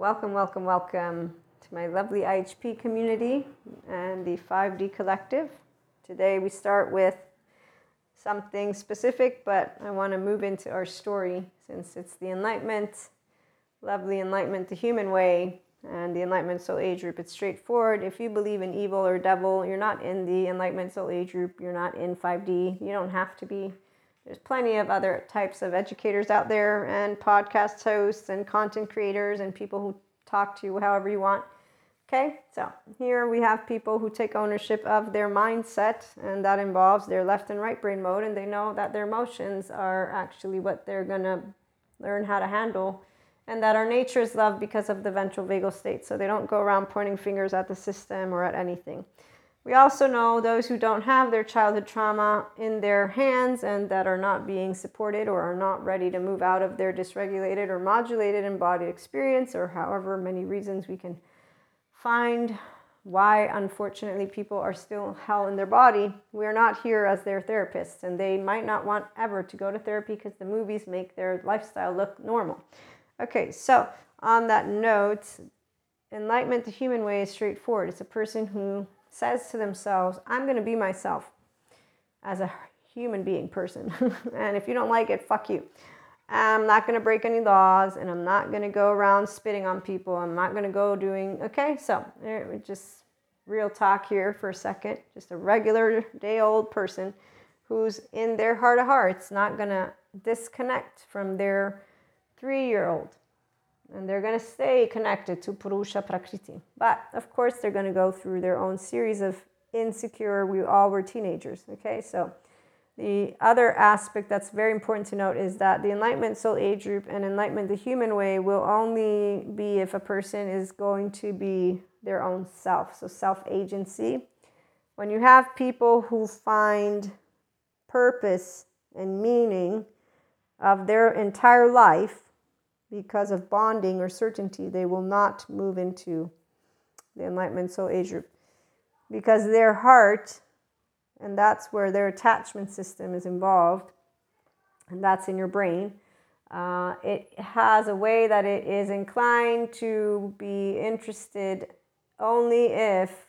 welcome, welcome, welcome to my lovely IHP community and the 5D collective. Today we start with something specific, but I want to move into our story since it's the Enlightenment, lovely Enlightenment, the human way, and the Enlightenment Soul Age group. It's straightforward. If you believe in evil or devil, you're not in the Enlightenment Soul Age group, you're not in 5D, you don't have to be. There's plenty of other types of educators out there, and podcast hosts, and content creators, and people who talk to you however you want. Okay, so here we have people who take ownership of their mindset, and that involves their left and right brain mode, and they know that their emotions are actually what they're gonna learn how to handle, and that our nature is love because of the ventral vagal state, so they don't go around pointing fingers at the system or at anything. We also know those who don't have their childhood trauma in their hands and that are not being supported or are not ready to move out of their dysregulated or modulated embodied experience, or however many reasons we can find why, unfortunately, people are still hell in their body. We are not here as their therapists, and they might not want ever to go to therapy because the movies make their lifestyle look normal. Okay, so on that note, enlightenment the human way is straightforward. It's a person who says to themselves, I'm going to be myself as a human being person. and if you don't like it, fuck you. I'm not going to break any laws and I'm not going to go around spitting on people. I'm not going to go doing, okay, so eh, just real talk here for a second. Just a regular day old person who's in their heart of hearts not going to disconnect from their three year old and they're going to stay connected to Purusha Prakriti. But of course, they're going to go through their own series of insecure, we all were teenagers, okay? So the other aspect that's very important to note is that the Enlightenment Soul Age group and Enlightenment the Human Way will only be if a person is going to be their own self, so self agency. When you have people who find purpose and meaning of their entire life because of bonding or certainty, they will not move into the Enlightenment Soul Age group because their heart, and that's where their attachment system is involved, and that's in your brain. Uh, it has a way that it is inclined to be interested only if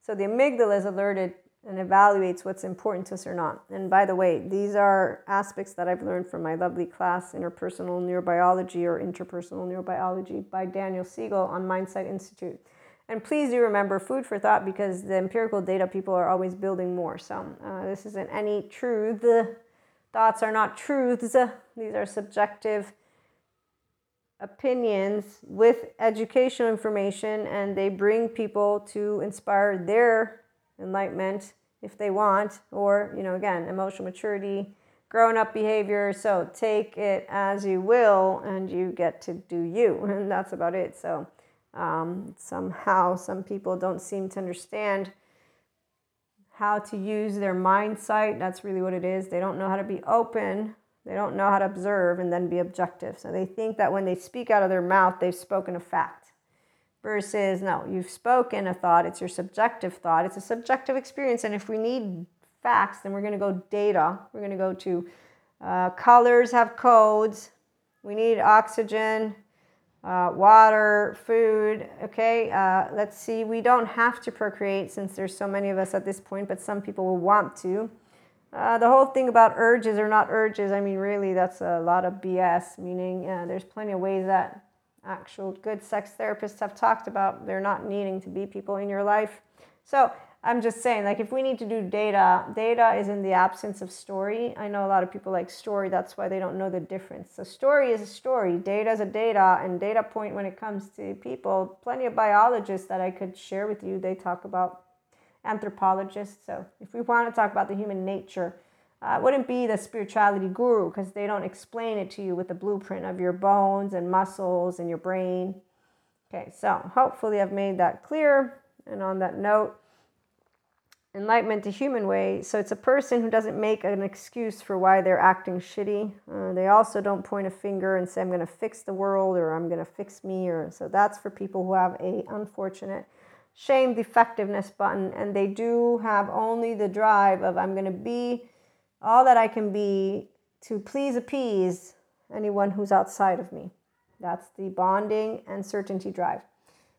so the amygdala is alerted and evaluates what's important to us or not. And by the way, these are aspects that I've learned from my lovely class, Interpersonal Neurobiology or Interpersonal Neurobiology by Daniel Siegel on Mindsight Institute. And please do remember food for thought because the empirical data people are always building more. So uh, this isn't any truth. Thoughts are not truths. These are subjective opinions with educational information, and they bring people to inspire their enlightenment if they want, or, you know, again, emotional maturity, grown up behavior. So take it as you will, and you get to do you. And that's about it. So um, somehow, some people don't seem to understand how to use their mind sight. That's really what it is. They don't know how to be open. They don't know how to observe and then be objective. So they think that when they speak out of their mouth, they've spoken a fact versus no, you've spoken a thought, it's your subjective thought, it's a subjective experience. And if we need facts, then we're going to go data. We're going to go to uh, colors have codes. We need oxygen, uh, water, food. Okay, uh, let's see. We don't have to procreate since there's so many of us at this point, but some people will want to. Uh, the whole thing about urges or not urges, I mean, really, that's a lot of BS, meaning uh, there's plenty of ways that actual good sex therapists have talked about they're not needing to be people in your life. So I'm just saying, like, if we need to do data, data is in the absence of story. I know a lot of people like story, that's why they don't know the difference. So, story is a story, data is a data, and data point when it comes to people. Plenty of biologists that I could share with you, they talk about anthropologists. So, if we want to talk about the human nature, uh, wouldn't be the spirituality guru because they don't explain it to you with the blueprint of your bones and muscles and your brain. Okay, so hopefully I've made that clear. And on that note, enlightenment the human way. So it's a person who doesn't make an excuse for why they're acting shitty. Uh, they also don't point a finger and say, I'm going to fix the world or I'm going to fix me. Or so that's for people who have a unfortunate shame defectiveness button and they do have only the drive of I'm going to be all that I can be to please appease anyone who's outside of me. That's the bonding and certainty drive.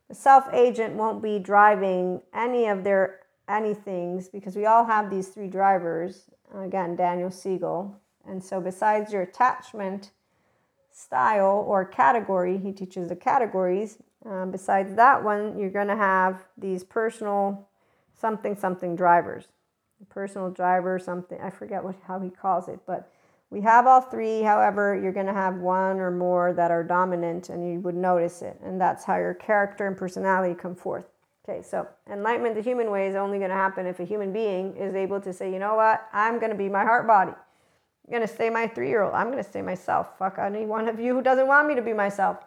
The self agent won't be driving any of their anythings because we all have these three drivers. Again, Daniel Siegel. And so, besides your attachment style or category, he teaches the categories. Um, besides that one, you're going to have these personal something something drivers. Personal driver, something, I forget what, how he calls it, but we have all three. However, you're going to have one or more that are dominant and you would notice it. And that's how your character and personality come forth. Okay, so enlightenment the human way is only going to happen if a human being is able to say, you know what, I'm going to be my heart body. I'm going to stay my three year old. I'm going to stay myself. Fuck any one of you who doesn't want me to be myself.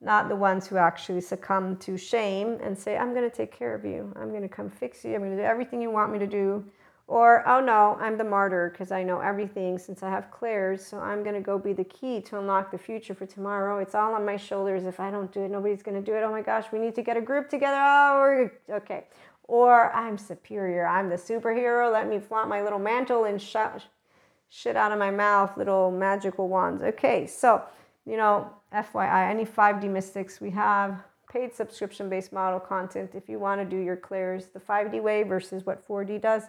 Not the ones who actually succumb to shame and say, I'm going to take care of you. I'm going to come fix you. I'm going to do everything you want me to do. Or, oh no, I'm the martyr because I know everything since I have clairs. So I'm going to go be the key to unlock the future for tomorrow. It's all on my shoulders. If I don't do it, nobody's going to do it. Oh my gosh, we need to get a group together. Oh, okay. Or I'm superior. I'm the superhero. Let me flaunt my little mantle and shout shit out of my mouth, little magical wands. Okay, so, you know, FYI, any 5D mystics, we have paid subscription based model content if you want to do your clairs the 5D way versus what 4D does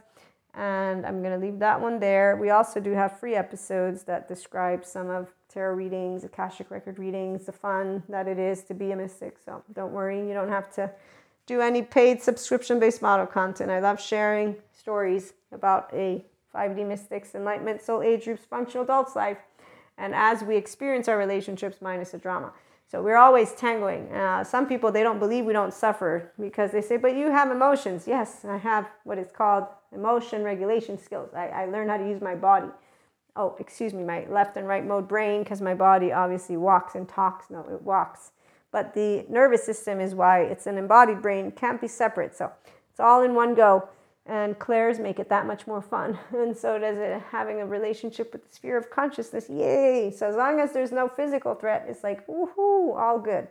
and I'm going to leave that one there. We also do have free episodes that describe some of tarot readings, Akashic record readings, the fun that it is to be a mystic. So don't worry, you don't have to do any paid subscription based model content. I love sharing stories about a 5D mystics, enlightenment, soul age groups, functional adults life, and as we experience our relationships minus the drama. So we're always tangoing. Uh, some people they don't believe we don't suffer because they say, "But you have emotions." Yes, I have what is called emotion regulation skills. I, I learned how to use my body. Oh, excuse me, my left and right mode brain because my body obviously walks and talks. No, it walks. But the nervous system is why it's an embodied brain, can't be separate. So it's all in one go and clairs make it that much more fun and so does it having a relationship with the sphere of consciousness yay so as long as there's no physical threat it's like woohoo all good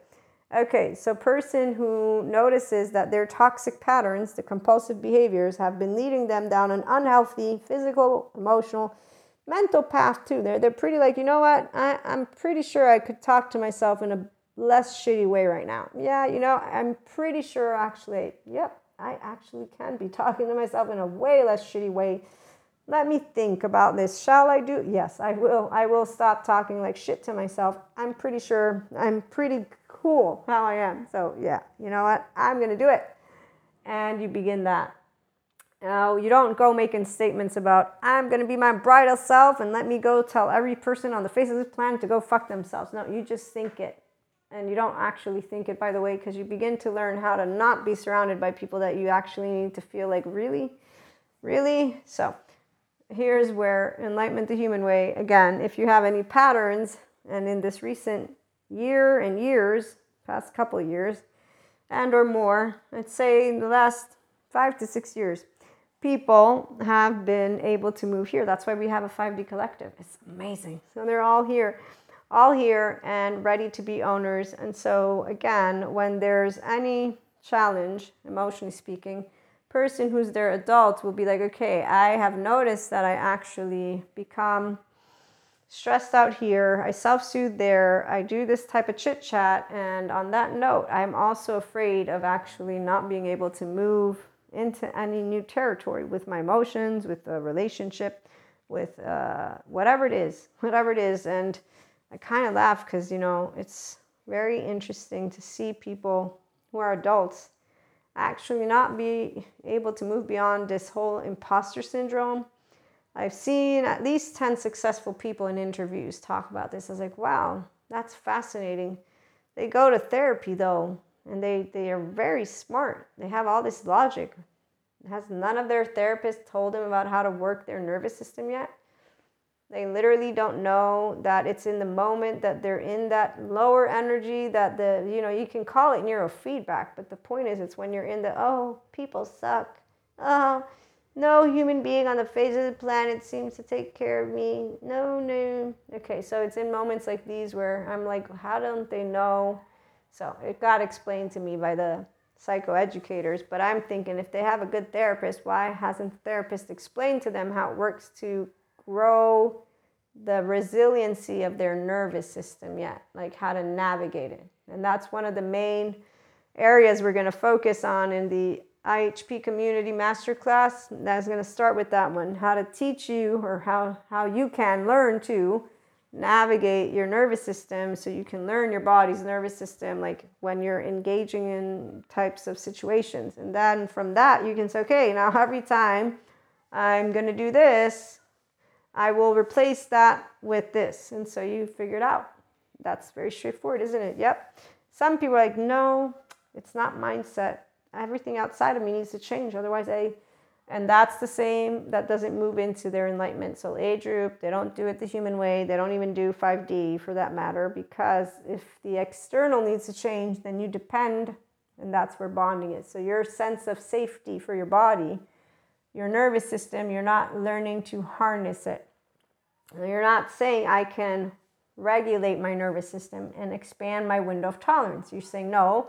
okay so person who notices that their toxic patterns the compulsive behaviors have been leading them down an unhealthy physical emotional mental path too they're, they're pretty like you know what I, i'm pretty sure i could talk to myself in a less shitty way right now yeah you know i'm pretty sure actually yep I actually can be talking to myself in a way less shitty way. Let me think about this. Shall I do? Yes, I will. I will stop talking like shit to myself. I'm pretty sure I'm pretty cool how I am. So, yeah, you know what? I'm going to do it. And you begin that. Now, you don't go making statements about, I'm going to be my bridal self and let me go tell every person on the face of this planet to go fuck themselves. No, you just think it and you don't actually think it by the way because you begin to learn how to not be surrounded by people that you actually need to feel like really really so here's where enlightenment the human way again if you have any patterns and in this recent year and years past couple years and or more i'd say in the last five to six years people have been able to move here. That's why we have a 5d collective. It's amazing. So they're all here all here and ready to be owners. And so, again, when there's any challenge, emotionally speaking, person who's their adult will be like, okay, I have noticed that I actually become stressed out here. I self soothe there. I do this type of chit chat. And on that note, I'm also afraid of actually not being able to move into any new territory with my emotions, with the relationship, with uh, whatever it is, whatever it is. And I kind of laugh because, you know, it's very interesting to see people who are adults actually not be able to move beyond this whole imposter syndrome. I've seen at least 10 successful people in interviews talk about this. I was like, wow, that's fascinating. They go to therapy though, and they, they are very smart. They have all this logic. Has none of their therapists told them about how to work their nervous system yet? They literally don't know that it's in the moment that they're in that lower energy that the, you know, you can call it neurofeedback, but the point is it's when you're in the, oh, people suck. Oh, no human being on the face of the planet seems to take care of me. No, no. Okay, so it's in moments like these where I'm like, how don't they know? So it got explained to me by the psychoeducators, but I'm thinking if they have a good therapist, why hasn't the therapist explained to them how it works to grow the resiliency of their nervous system yet, like how to navigate it. And that's one of the main areas we're going to focus on in the IHP Community Masterclass. That's going to start with that one how to teach you or how, how you can learn to navigate your nervous system so you can learn your body's nervous system, like when you're engaging in types of situations. And then from that, you can say, okay, now every time I'm going to do this, I will replace that with this. And so you figure it out. That's very straightforward, isn't it? Yep. Some people are like, no, it's not mindset. Everything outside of me needs to change. Otherwise, I, and that's the same, that doesn't move into their enlightenment soul age group. They don't do it the human way. They don't even do 5D for that matter, because if the external needs to change, then you depend, and that's where bonding is. So your sense of safety for your body, your nervous system, you're not learning to harness it. You're not saying, I can regulate my nervous system and expand my window of tolerance. You're saying, no,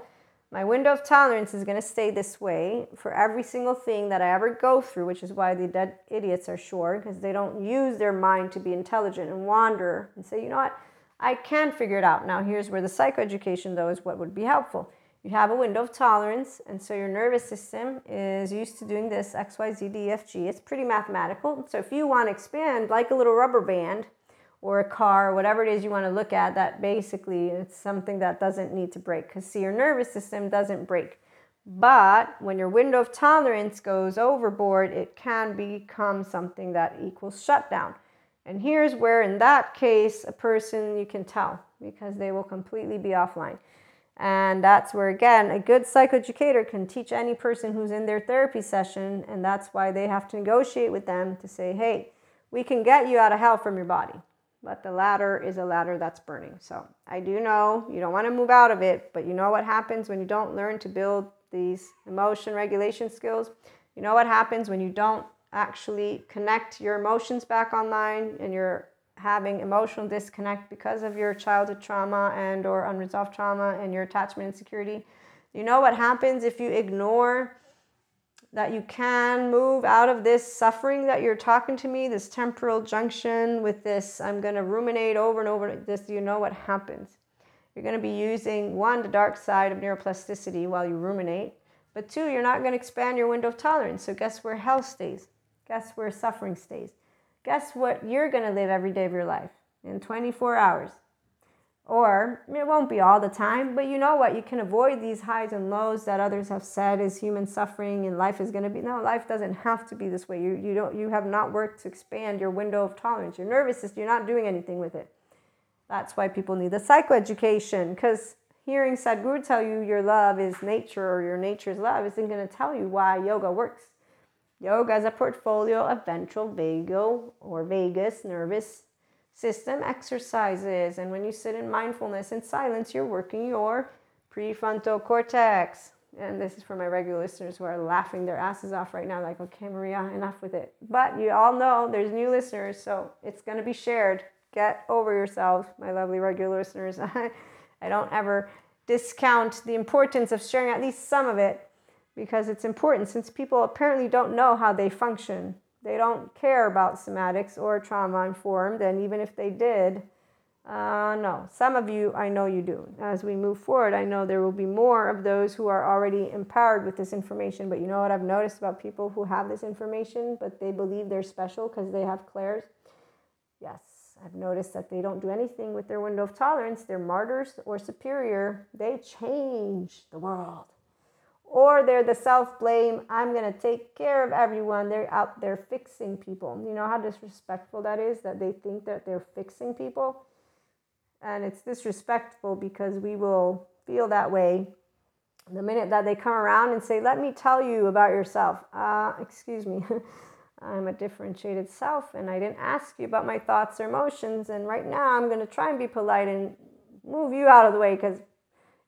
my window of tolerance is going to stay this way for every single thing that I ever go through, which is why the dead idiots are short, because they don't use their mind to be intelligent and wander and say, you know what, I can figure it out. Now, here's where the psychoeducation, though, is what would be helpful. You have a window of tolerance, and so your nervous system is used to doing this X, Y, Z, D, F, G. It's pretty mathematical. So if you want to expand like a little rubber band, or a car, whatever it is you want to look at, that basically it's something that doesn't need to break. Because see, your nervous system doesn't break. But when your window of tolerance goes overboard, it can become something that equals shutdown. And here's where, in that case, a person you can tell because they will completely be offline. And that's where, again, a good psychoeducator can teach any person who's in their therapy session. And that's why they have to negotiate with them to say, hey, we can get you out of hell from your body but the ladder is a ladder that's burning. So I do know you don't want to move out of it, but you know what happens when you don't learn to build these emotion regulation skills? You know what happens when you don't actually connect your emotions back online and you're having emotional disconnect because of your childhood trauma and or unresolved trauma and your attachment insecurity. You know what happens if you ignore that you can move out of this suffering that you're talking to me, this temporal junction with this, I'm going to ruminate over and over this, you know what happens. You're going to be using one, the dark side of neuroplasticity while you ruminate, but two, you're not going to expand your window of tolerance. So, guess where hell stays? Guess where suffering stays? Guess what you're going to live every day of your life in 24 hours? Or it won't be all the time, but you know what? You can avoid these highs and lows that others have said is human suffering and life is going to be. No, life doesn't have to be this way. You, you, don't, you have not worked to expand your window of tolerance. Your nervous system, you're not doing anything with it. That's why people need the psychoeducation because hearing Sadhguru tell you your love is nature or your nature's love isn't going to tell you why yoga works. Yoga is a portfolio of ventral, vagal, or vagus nervous system exercises. And when you sit in mindfulness and silence, you're working your prefrontal cortex. And this is for my regular listeners who are laughing their asses off right now, like, okay, Maria, enough with it. But you all know there's new listeners, so it's going to be shared. Get over yourselves, my lovely regular listeners. I don't ever discount the importance of sharing at least some of it because it's important since people apparently don't know how they function they don't care about somatics or trauma informed, and even if they did, uh, no, some of you, I know you do. As we move forward, I know there will be more of those who are already empowered with this information. But you know what I've noticed about people who have this information, but they believe they're special because they have clairs? Yes, I've noticed that they don't do anything with their window of tolerance. They're martyrs or superior. They change the world or they're the self blame, I'm going to take care of everyone. They're out there fixing people. You know how disrespectful that is that they think that they're fixing people? And it's disrespectful because we will feel that way the minute that they come around and say, Let me tell you about yourself. Uh, excuse me. I'm a differentiated self and I didn't ask you about my thoughts or emotions. And right now I'm going to try and be polite and move you out of the way because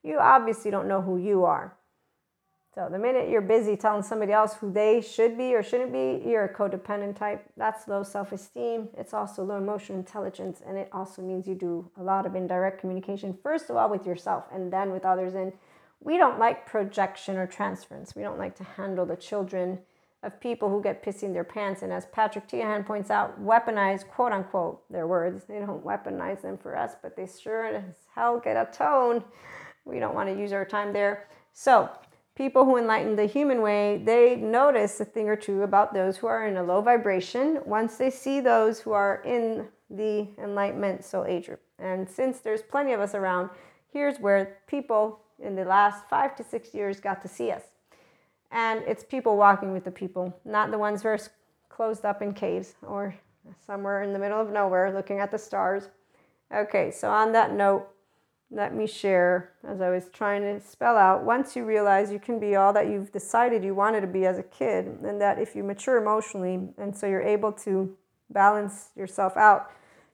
you obviously don't know who you are. So the minute you're busy telling somebody else who they should be or shouldn't be, you're a codependent type. That's low self esteem. It's also low emotional intelligence. And it also means you do a lot of indirect communication, first of all, with yourself and then with others. And we don't like projection or transference. We don't like to handle the children of people who get pissing their pants. And as Patrick Teahan points out, weaponize, quote unquote, their words. They don't weaponize them for us, but they sure as hell get a tone. We don't want to use our time there. So, people who enlighten the human way, they notice a thing or two about those who are in a low vibration once they see those who are in the enlightenment soul age group. And since there's plenty of us around, here's where people in the last five to six years got to see us. And it's people walking with the people, not the ones who are closed up in caves or somewhere in the middle of nowhere looking at the stars. Okay, so on that note, let me share as I was trying to spell out once you realize you can be all that you've decided you wanted to be as a kid, and that if you mature emotionally, and so you're able to balance yourself out,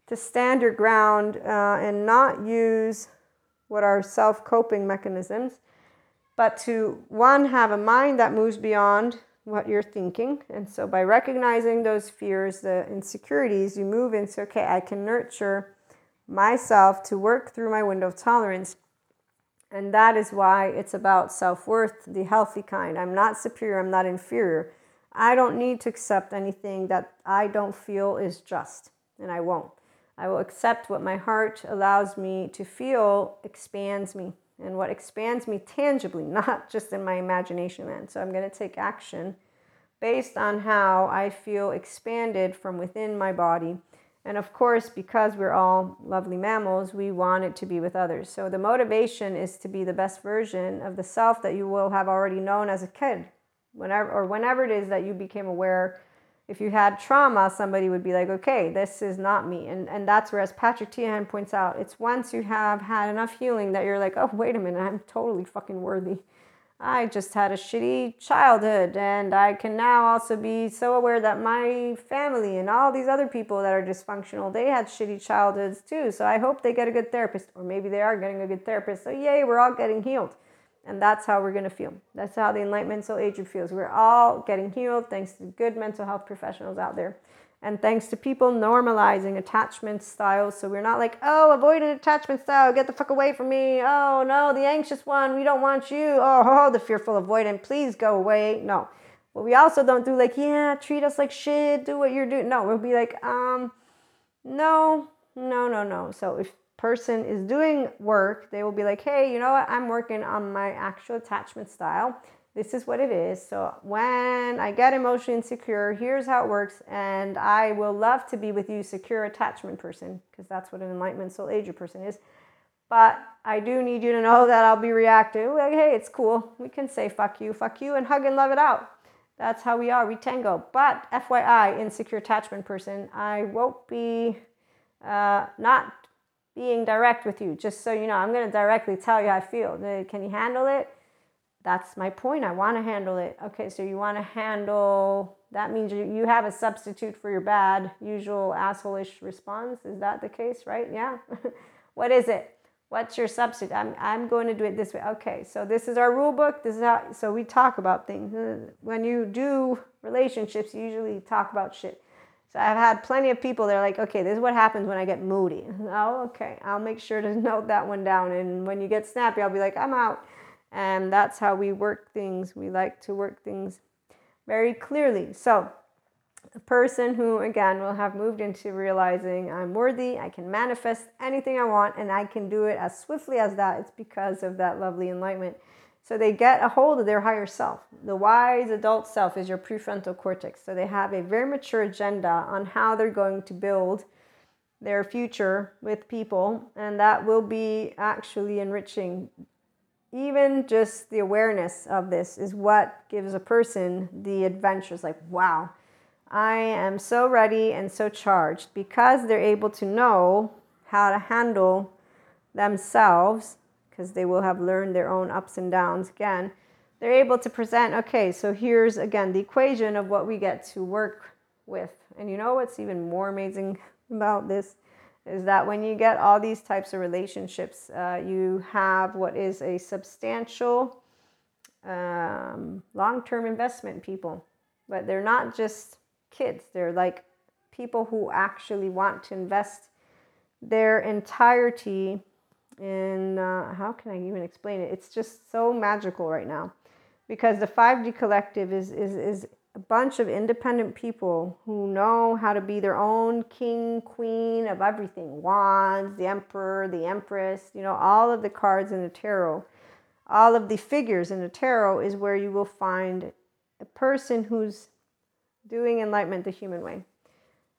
to stand your ground uh, and not use what are self coping mechanisms, but to one, have a mind that moves beyond what you're thinking. And so by recognizing those fears, the insecurities, you move into okay, I can nurture myself to work through my window of tolerance. And that is why it's about self worth, the healthy kind. I'm not superior, I'm not inferior. I don't need to accept anything that I don't feel is just, and I won't. I will accept what my heart allows me to feel expands me and what expands me tangibly, not just in my imagination man. So I'm going to take action based on how I feel expanded from within my body. And of course, because we're all lovely mammals, we want it to be with others. So the motivation is to be the best version of the self that you will have already known as a kid, whenever or whenever it is that you became aware if you had trauma, somebody would be like, okay, this is not me. And, and that's where, as Patrick Teahan points out, it's once you have had enough healing that you're like, oh, wait a minute, I'm totally fucking worthy. I just had a shitty childhood, and I can now also be so aware that my family and all these other people that are dysfunctional, they had shitty childhoods too. So I hope they get a good therapist, or maybe they are getting a good therapist. So, yay, we're all getting healed. And that's how we're going to feel. That's how the Enlightenment Soul Age feels. We're all getting healed thanks to good mental health professionals out there. And thanks to people normalizing attachment styles. So we're not like, oh, avoidant attachment style, get the fuck away from me. Oh, no, the anxious one, we don't want you. Oh, oh the fearful avoidant, please go away. No. But we also don't do like, yeah, treat us like shit, do what you're doing. No, we'll be like, um, no, no, no, no. So if person is doing work, they will be like, hey, you know what? I'm working on my actual attachment style. This is what it is. So when I get emotionally insecure, here's how it works. And I will love to be with you, secure attachment person, because that's what an enlightenment soul ager person is. But I do need you to know that I'll be reactive. Like, hey, it's cool. We can say fuck you, fuck you, and hug and love it out. That's how we are. We tango. But FYI, insecure attachment person, I won't be uh, not being direct with you, just so you know. I'm going to directly tell you how I feel. Can you handle it? That's my point. I want to handle it. Okay, so you want to handle that means you have a substitute for your bad, usual assholeish response. Is that the case, right? Yeah. what is it? What's your substitute? I'm, I'm going to do it this way. Okay, so this is our rule book. This is how, so we talk about things. When you do relationships, you usually talk about shit. So I've had plenty of people, they're like, okay, this is what happens when I get moody. Oh, okay, I'll make sure to note that one down. And when you get snappy, I'll be like, I'm out. And that's how we work things. We like to work things very clearly. So, a person who, again, will have moved into realizing I'm worthy, I can manifest anything I want, and I can do it as swiftly as that, it's because of that lovely enlightenment. So they get a hold of their higher self. The wise adult self is your prefrontal cortex. So they have a very mature agenda on how they're going to build their future with people, and that will be actually enriching. Even just the awareness of this is what gives a person the adventures like, wow, I am so ready and so charged because they're able to know how to handle themselves because they will have learned their own ups and downs again. They're able to present, okay, so here's again the equation of what we get to work with. And you know what's even more amazing about this is that when you get all these types of relationships, uh, you have what is a substantial um, long term investment people. But they're not just kids, they're like people who actually want to invest their entirety and uh, how can I even explain it? It's just so magical right now because the 5D collective is, is, is a bunch of independent people who know how to be their own king, queen of everything wands, the emperor, the empress, you know, all of the cards in the tarot, all of the figures in the tarot is where you will find a person who's doing enlightenment the human way.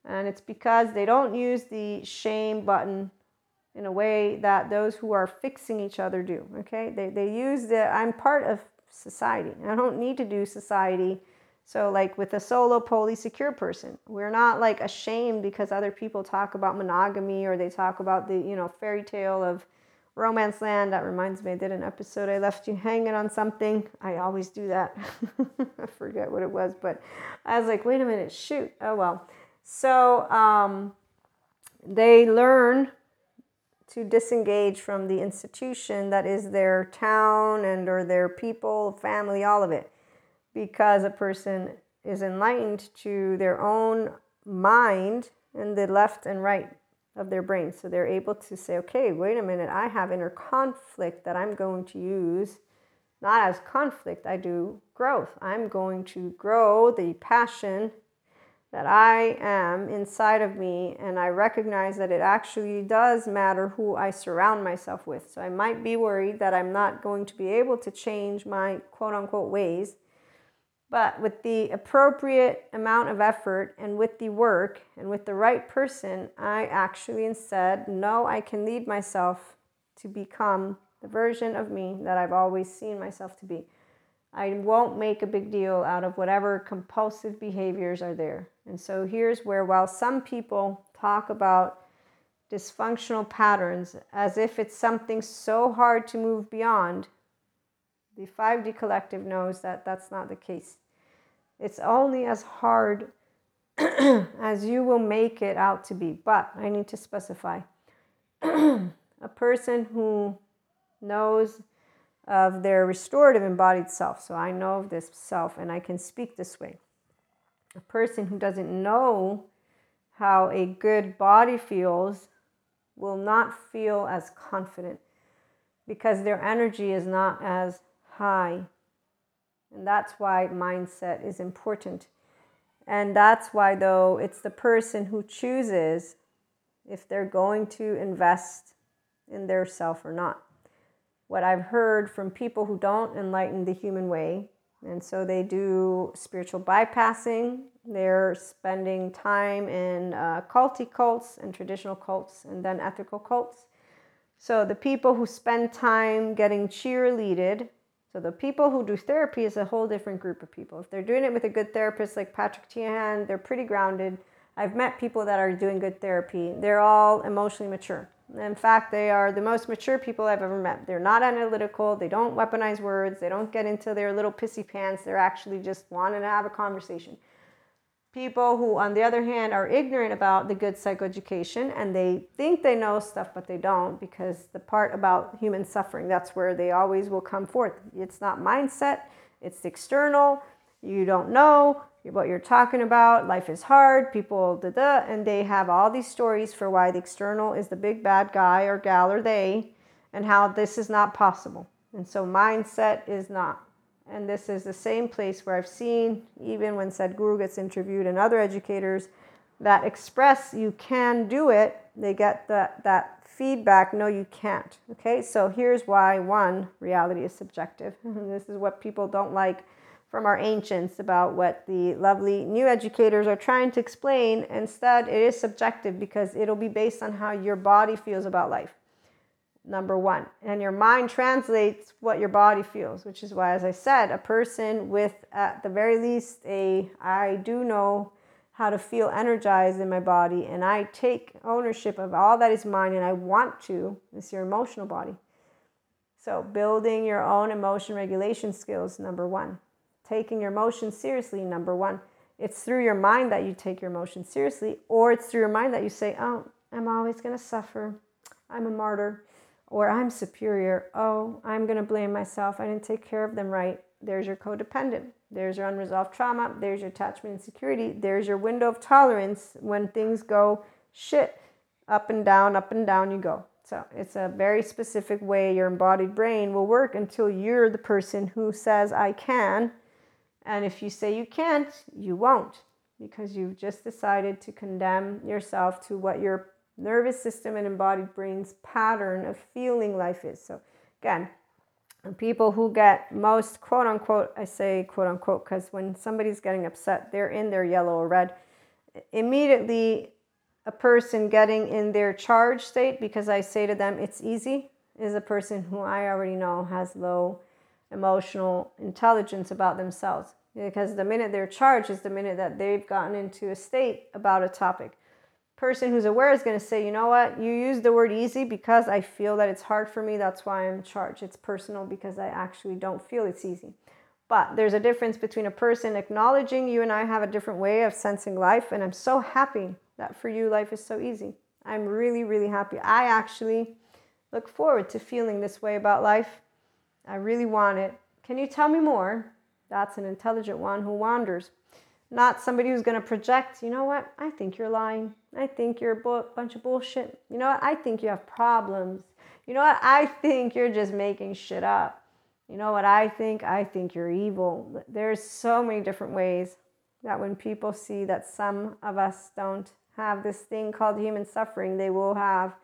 And it's because they don't use the shame button in a way that those who are fixing each other do. Okay? They, they use the I'm part of society. I don't need to do society. So, like with a solo, poly, secure person, we're not like ashamed because other people talk about monogamy or they talk about the, you know, fairy tale of romance land. That reminds me, I did an episode, I left you hanging on something. I always do that. I forget what it was, but I was like, wait a minute, shoot. Oh, well. So, um, they learn to disengage from the institution that is their town and or their people, family, all of it. Because a person is enlightened to their own mind and the left and right of their brain. So they're able to say, okay, wait a minute, I have inner conflict that I'm going to use not as conflict, I do growth. I'm going to grow the passion that I am inside of me, and I recognize that it actually does matter who I surround myself with. So I might be worried that I'm not going to be able to change my quote unquote ways. But with the appropriate amount of effort and with the work and with the right person, I actually instead know I can lead myself to become the version of me that I've always seen myself to be. I won't make a big deal out of whatever compulsive behaviors are there. And so here's where, while some people talk about dysfunctional patterns as if it's something so hard to move beyond, the 5D collective knows that that's not the case. It's only as hard as you will make it out to be. But I need to specify a person who knows of their restorative embodied self. So I know of this self and I can speak this way. A person who doesn't know how a good body feels will not feel as confident because their energy is not as high. And that's why mindset is important. And that's why, though, it's the person who chooses if they're going to invest in their self or not what I've heard from people who don't enlighten the human way. And so they do spiritual bypassing. They're spending time in uh, culty cults and traditional cults and then ethical cults. So the people who spend time getting cheerleaded, so the people who do therapy is a whole different group of people. If they're doing it with a good therapist like Patrick Teahan, they're pretty grounded. I've met people that are doing good therapy. They're all emotionally mature. In fact, they are the most mature people I've ever met. They're not analytical. They don't weaponize words. They don't get into their little pissy pants. They're actually just wanting to have a conversation. People who, on the other hand, are ignorant about the good psychoeducation and they think they know stuff, but they don't because the part about human suffering, that's where they always will come forth. It's not mindset, it's external. You don't know what you're talking about. Life is hard. People, da da, and they have all these stories for why the external is the big bad guy or gal or they, and how this is not possible. And so mindset is not. And this is the same place where I've seen, even when Sadhguru gets interviewed and other educators that express you can do it, they get that, that feedback no, you can't. Okay, so here's why one, reality is subjective. this is what people don't like from our ancients about what the lovely new educators are trying to explain. Instead, it is subjective because it'll be based on how your body feels about life. Number one. And your mind translates what your body feels, which is why, as I said, a person with, at the very least, a I do know how to feel energized in my body and I take ownership of all that is mine and I want to, it's your emotional body. So, building your own emotion regulation skills, number one taking your emotions seriously, number one. It's through your mind that you take your emotions seriously, or it's through your mind that you say, Oh, I'm always going to suffer. I'm a martyr. Or I'm superior. Oh, I'm going to blame myself. I didn't take care of them right. There's your codependent. There's your unresolved trauma. There's your attachment insecurity. There's your window of tolerance when things go shit. Up and down, up and down you go. So it's a very specific way your embodied brain will work until you're the person who says, I can And if you say you can't, you won't because you've just decided to condemn yourself to what your nervous system and embodied brain's pattern of feeling life is. So, again, people who get most quote unquote, I say quote unquote, because when somebody's getting upset, they're in their yellow or red. Immediately, a person getting in their charge state, because I say to them, it's easy, is a person who I already know has low emotional intelligence about themselves. Because the minute they're charged is the minute that they've gotten into a state about a topic. Person who's aware is going to say, you know what, you use the word easy because I feel that it's hard for me. That's why I'm charged. It's personal because I actually don't feel it's easy. But there's a difference between a person acknowledging you and I have a different way of sensing life. And I'm so happy that for you, life is so easy. I'm really, really happy. I actually look forward to feeling this way about life. I really want it. Can you tell me more? That's an intelligent one who wanders. Not somebody who's going to project, you know what? I think you're lying. I think you're a bunch of bullshit. You know what? I think you have problems. You know what? I think you're just making shit up. You know what I think? I think you're evil. There's so many different ways that when people see that some of us don't have this thing called human suffering, they will have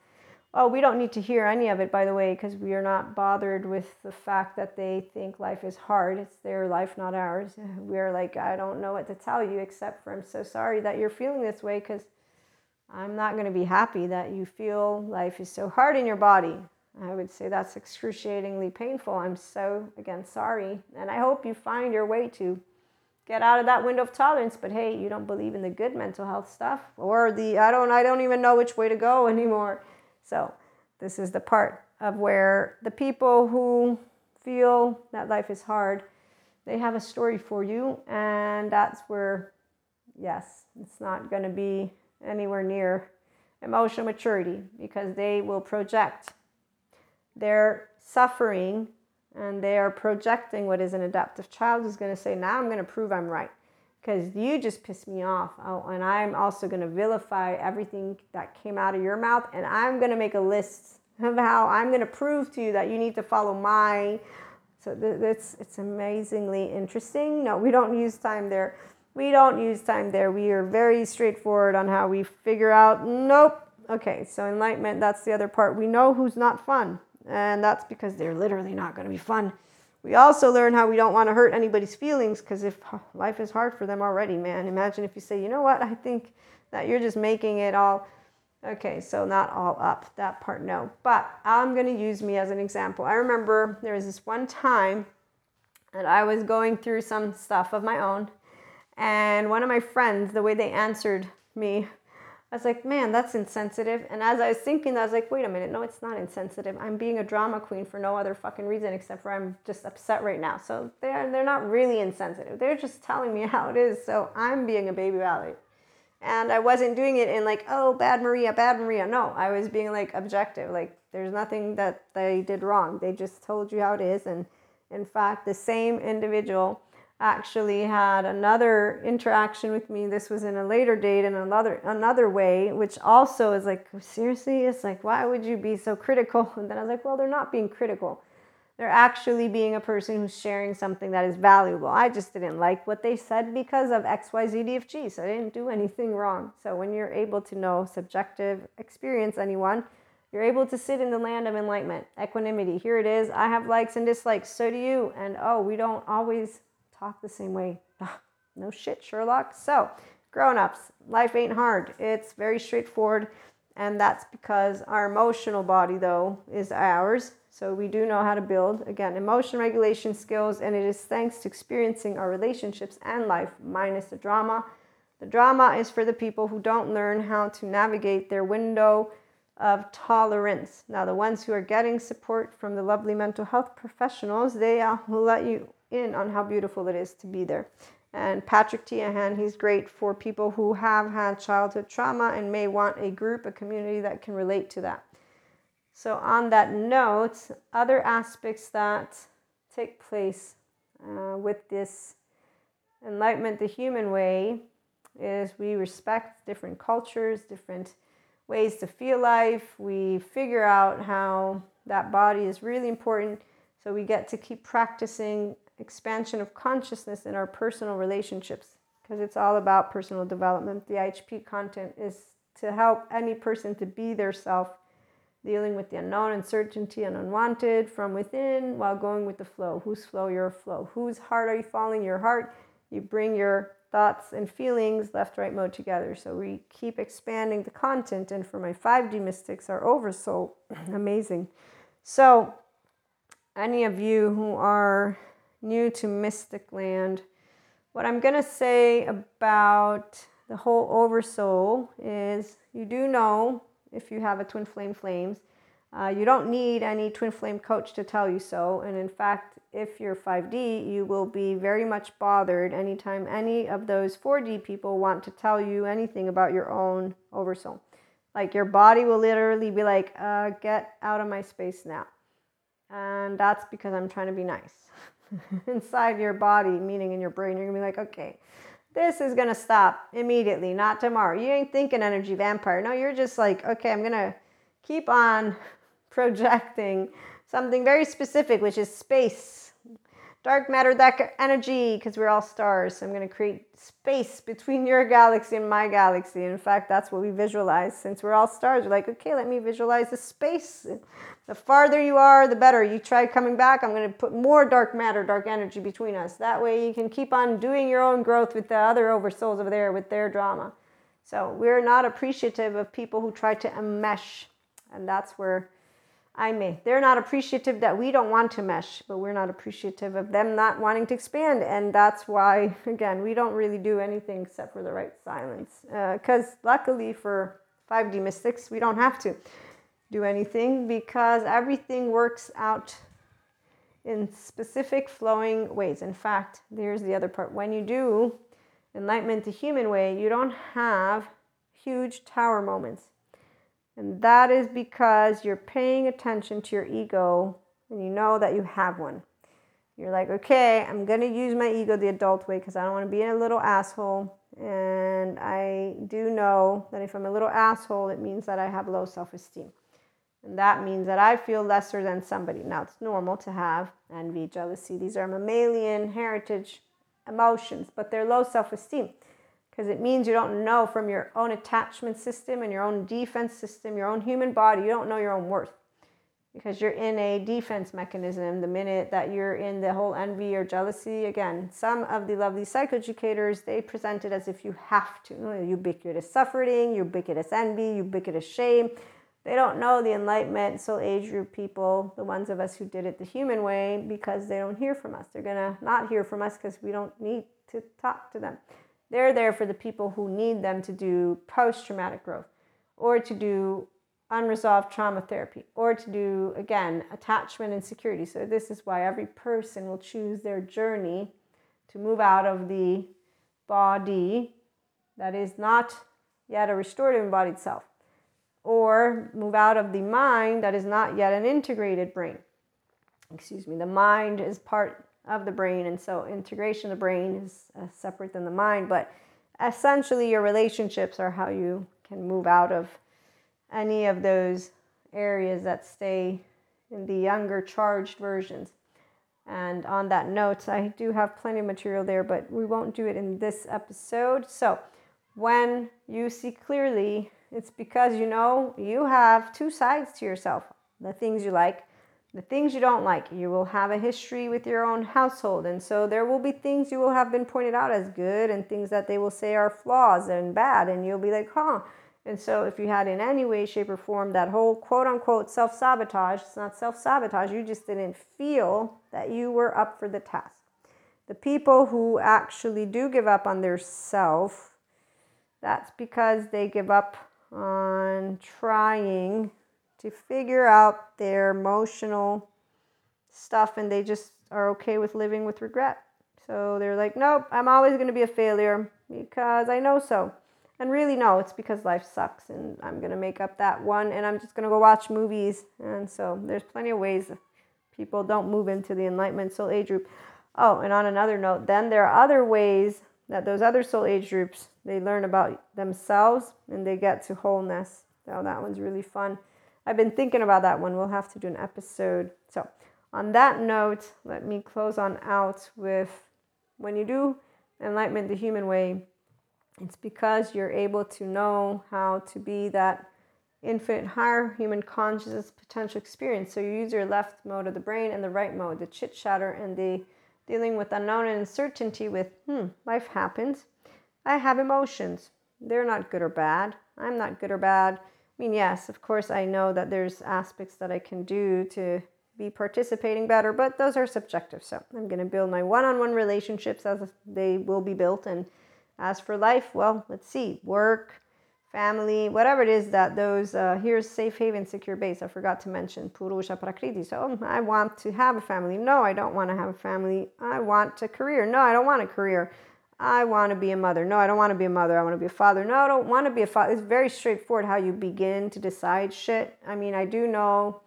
Oh, we don't need to hear any of it, by the way, because we are not bothered with the fact that they think life is hard. It's their life, not ours. We're like, I don't know what to tell you except for I'm so sorry that you're feeling this way because I'm not going to be happy that you feel life is so hard in your body. I would say that's excruciatingly painful. I'm so, again, sorry. And I hope you find your way to get out of that window of tolerance but hey you don't believe in the good mental health stuff or the i don't i don't even know which way to go anymore so, this is the part of where the people who feel that life is hard, they have a story for you, and that's where, yes, it's not going to be anywhere near emotional maturity because they will project their suffering and they are projecting what is an adaptive child is going to say, Now I'm going to prove I'm right because you just pissed me off. Oh, and I'm also going to vilify everything that came out of your mouth. And I'm going to make a list of how I'm going to prove to you that you need to follow my. So it's, it's amazingly interesting. No, we don't use time there. We don't use time there. We are very straightforward on how we figure out, nope. Okay, so enlightenment, that's the other part. We know who's not fun. And that's because they're literally not going to be fun. We also learn how we don't want to hurt anybody's feelings because if life is hard for them already, man, imagine if you say, you know what, I think that you're just making it all. Okay, so not all up, that part, no. But I'm going to use me as an example. I remember there was this one time that I was going through some stuff of my own, and one of my friends, the way they answered me I was like, man, that's insensitive. And as I was thinking, I was like, wait a minute, no, it's not insensitive. I'm being a drama queen for no other fucking reason except for I'm just upset right now. So they're they're not really insensitive. They're just telling me how it is. So I'm being a baby valley. And I wasn't doing it in like, oh, bad Maria, bad Maria. No, I was being like objective. Like there's nothing that they did wrong. They just told you how it is. And in fact, the same individual actually had another interaction with me. This was in a later date in another another way, which also is like seriously, it's like why would you be so critical? And then I was like, well, they're not being critical. They're actually being a person who's sharing something that is valuable. I just didn't like what they said because of XYZDFG. So I didn't do anything wrong. So when you're able to know subjective experience anyone, you're able to sit in the land of enlightenment, equanimity. Here it is. I have likes and dislikes. So do you. And oh, we don't always talk the same way. no shit, Sherlock. So, grown ups, life ain't hard. It's very straightforward. And that's because our emotional body, though, is ours. So we do know how to build, again, emotion regulation skills. And it is thanks to experiencing our relationships and life minus the drama. The drama is for the people who don't learn how to navigate their window of tolerance. Now, the ones who are getting support from the lovely mental health professionals, they uh, will let you in on how beautiful it is to be there. And Patrick Teahan, he's great for people who have had childhood trauma and may want a group, a community that can relate to that. So, on that note, other aspects that take place uh, with this enlightenment the human way is we respect different cultures, different ways to feel life. We figure out how that body is really important. So we get to keep practicing expansion of consciousness in our personal relationships because it's all about personal development. The IHP content is to help any person to be their self, dealing with the unknown, uncertainty, and unwanted from within while going with the flow. Whose flow? Your flow. Whose heart are you following? Your heart. You bring your thoughts and feelings left right mode together. So we keep expanding the content. And for my 5D mystics, our oversoul, amazing. So, any of you who are new to Mystic Land, what I'm going to say about the whole oversoul is you do know if you have a twin flame flames, uh, you don't need any twin flame coach to tell you so. And in fact, if you're 5D, you will be very much bothered anytime any of those 4D people want to tell you anything about your own oversoul. Like your body will literally be like, uh, get out of my space now. And that's because I'm trying to be nice. Inside your body, meaning in your brain, you're gonna be like, okay, this is gonna stop immediately, not tomorrow. You ain't thinking energy vampire. No, you're just like, okay, I'm gonna keep on projecting something very specific, which is space. Dark matter, that energy, because we're all stars. So I'm going to create space between your galaxy and my galaxy. In fact, that's what we visualize. Since we're all stars, we're like, okay, let me visualize the space. The farther you are, the better. You try coming back, I'm going to put more dark matter, dark energy between us. That way you can keep on doing your own growth with the other oversouls over there with their drama. So we're not appreciative of people who try to enmesh. And that's where I may. They're not appreciative that we don't want to mesh, but we're not appreciative of them not wanting to expand. And that's why, again, we don't really do anything except for the right silence. Because uh, luckily for 5D mystics, we don't have to do anything because everything works out in specific flowing ways. In fact, here's the other part. When you do enlightenment the human way, you don't have huge tower moments. And that is because you're paying attention to your ego and you know that you have one. You're like, okay, I'm going to use my ego the adult way because I don't want to be a little asshole. And I do know that if I'm a little asshole, it means that I have low self esteem. And that means that I feel lesser than somebody. Now, it's normal to have envy, jealousy. These are mammalian heritage emotions, but they're low self esteem because it means you don't know from your own attachment system and your own defense system, your own human body, you don't know your own worth because you're in a defense mechanism the minute that you're in the whole envy or jealousy again some of the lovely psychoeducators they present it as if you have to ubiquitous suffering ubiquitous envy ubiquitous shame they don't know the enlightenment soul age group people the ones of us who did it the human way because they don't hear from us. They're gonna not hear from us because we don't need to talk to them. They're there for the people who need them to do post traumatic growth or to do unresolved trauma therapy or to do, again, attachment and security. So, this is why every person will choose their journey to move out of the body that is not yet a restorative embodied self or move out of the mind that is not yet an integrated brain. Excuse me, the mind is part of the brain. And so integration of the brain is uh, separate than the mind. But essentially, your relationships are how you can move out of any of those areas that stay in the younger charged versions. And on that note, I do have plenty of material there, but we won't do it in this episode. So, when you see clearly, it's because you know you have two sides to yourself the things you like the things you don't like. You will have a history with your own household. And so there will be things you will have been pointed out as good and things that they will say are flaws and bad. And you'll be like, huh. And so if you had in any way, shape, or form that whole quote unquote self sabotage, it's not self sabotage, you just didn't feel that you were up for the task. The people who actually do give up on their self, that's because they give up on trying to figure out their emotional stuff and they just are okay with living with regret. So they're like, nope, I'm always going to be a failure because I know so. And really, no, it's because life sucks and I'm going to make up that one and I'm just going to go watch movies. And so there's plenty of ways people don't move into the Enlightenment Soul Age group. Oh, and on another note, then there are other ways that those other soul age groups they learn about themselves and they get to wholeness. So that one's really fun. I've been thinking about that one. We'll have to do an episode. So, on that note, let me close on out with when you do enlightenment the human way, it's because you're able to know how to be that infinite higher human consciousness potential experience. So you use your left mode of the brain and the right mode, the chit chatter and the dealing with unknown and uncertainty with, hmm, life happens. I have emotions. They're not good or bad. I'm not good or bad. I mean, yes, of course, I know that there's aspects that I can do to be participating better, but those are subjective. So I'm going to build my one on one relationships as they will be built. And as for life, well, let's see work, family, whatever it is that those, uh, here's safe haven, secure base. I forgot to mention Purusha Prakriti. So I want to have a family. No, I don't want to have a family. I want a career. No, I don't want a career. I want to be a mother. No, I don't want to be a mother. I want to be a father. No, I don't want to be a father. It's very straightforward how you begin to decide shit. I mean, I do know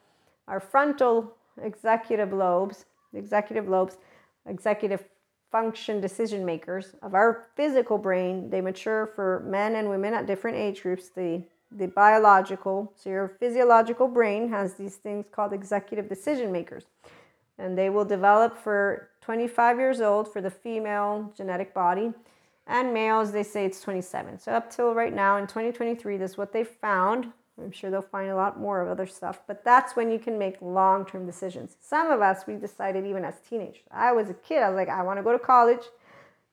our frontal executive lobes, executive lobes, executive function decision makers of our physical brain. They mature for men and women at different age groups. The the biological, so your physiological brain has these things called executive decision makers and they will develop for 25 years old for the female genetic body and males they say it's 27 so up till right now in 2023 this is what they found i'm sure they'll find a lot more of other stuff but that's when you can make long-term decisions. Some of us we decided even as teenagers. I was a kid i was like i want to go to college.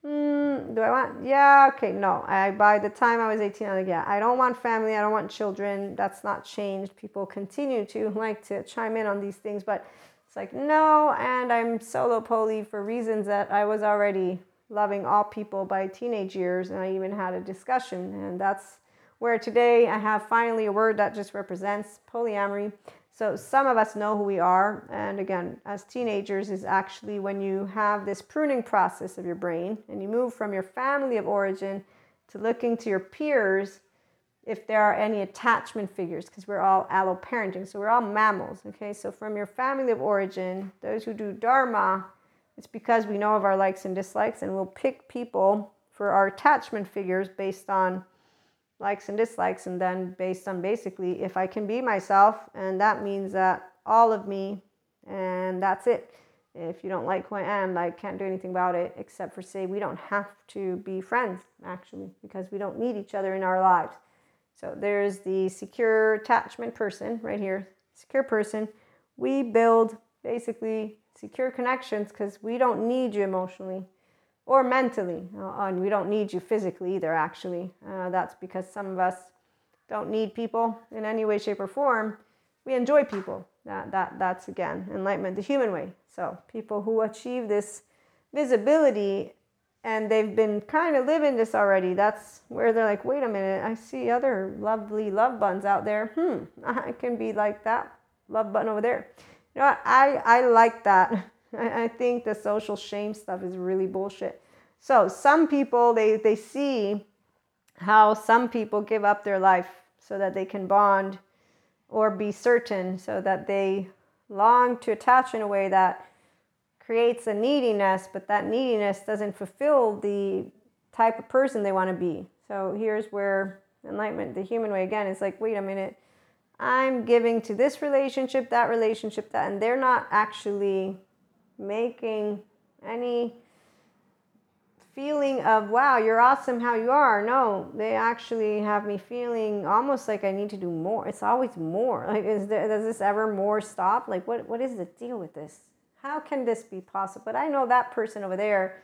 Mm, do i want yeah okay no. I by the time i was 18 i was like yeah i don't want family i don't want children. That's not changed. People continue to like to chime in on these things. But it's like, no, and I'm solo poly for reasons that I was already loving all people by teenage years, and I even had a discussion, and that's where today I have finally a word that just represents polyamory. So some of us know who we are, and again, as teenagers, is actually when you have this pruning process of your brain and you move from your family of origin to looking to your peers if there are any attachment figures, because we're all alloparenting, so we're all mammals. Okay, so from your family of origin, those who do dharma, it's because we know of our likes and dislikes, and we'll pick people for our attachment figures based on likes and dislikes, and then based on basically if I can be myself, and that means that all of me, and that's it. If you don't like who I am, I can't do anything about it except for say we don't have to be friends actually because we don't need each other in our lives. So there's the secure attachment person right here, secure person. We build basically secure connections because we don't need you emotionally or mentally, uh, and we don't need you physically either, actually. Uh, that's because some of us don't need people in any way, shape, or form. We enjoy people. That, that, that's again enlightenment the human way. So people who achieve this visibility and they've been kind of living this already. That's where they're like, wait a minute, I see other lovely love buttons out there. Hmm, I can be like that love button over there. You know? I, I like that. I, I think the social shame stuff is really bullshit. So some people they, they see how some people give up their life so that they can bond or be certain so that they long to attach in a way that creates a neediness, but that neediness doesn't fulfill the type of person they want to be. So here's where enlightenment, the human way again, is like, wait a minute, I'm giving to this relationship, that relationship, that, and they're not actually making any feeling of wow you're awesome how you are no they actually have me feeling almost like i need to do more it's always more like is there does this ever more stop like what what is the deal with this how can this be possible? But I know that person over there,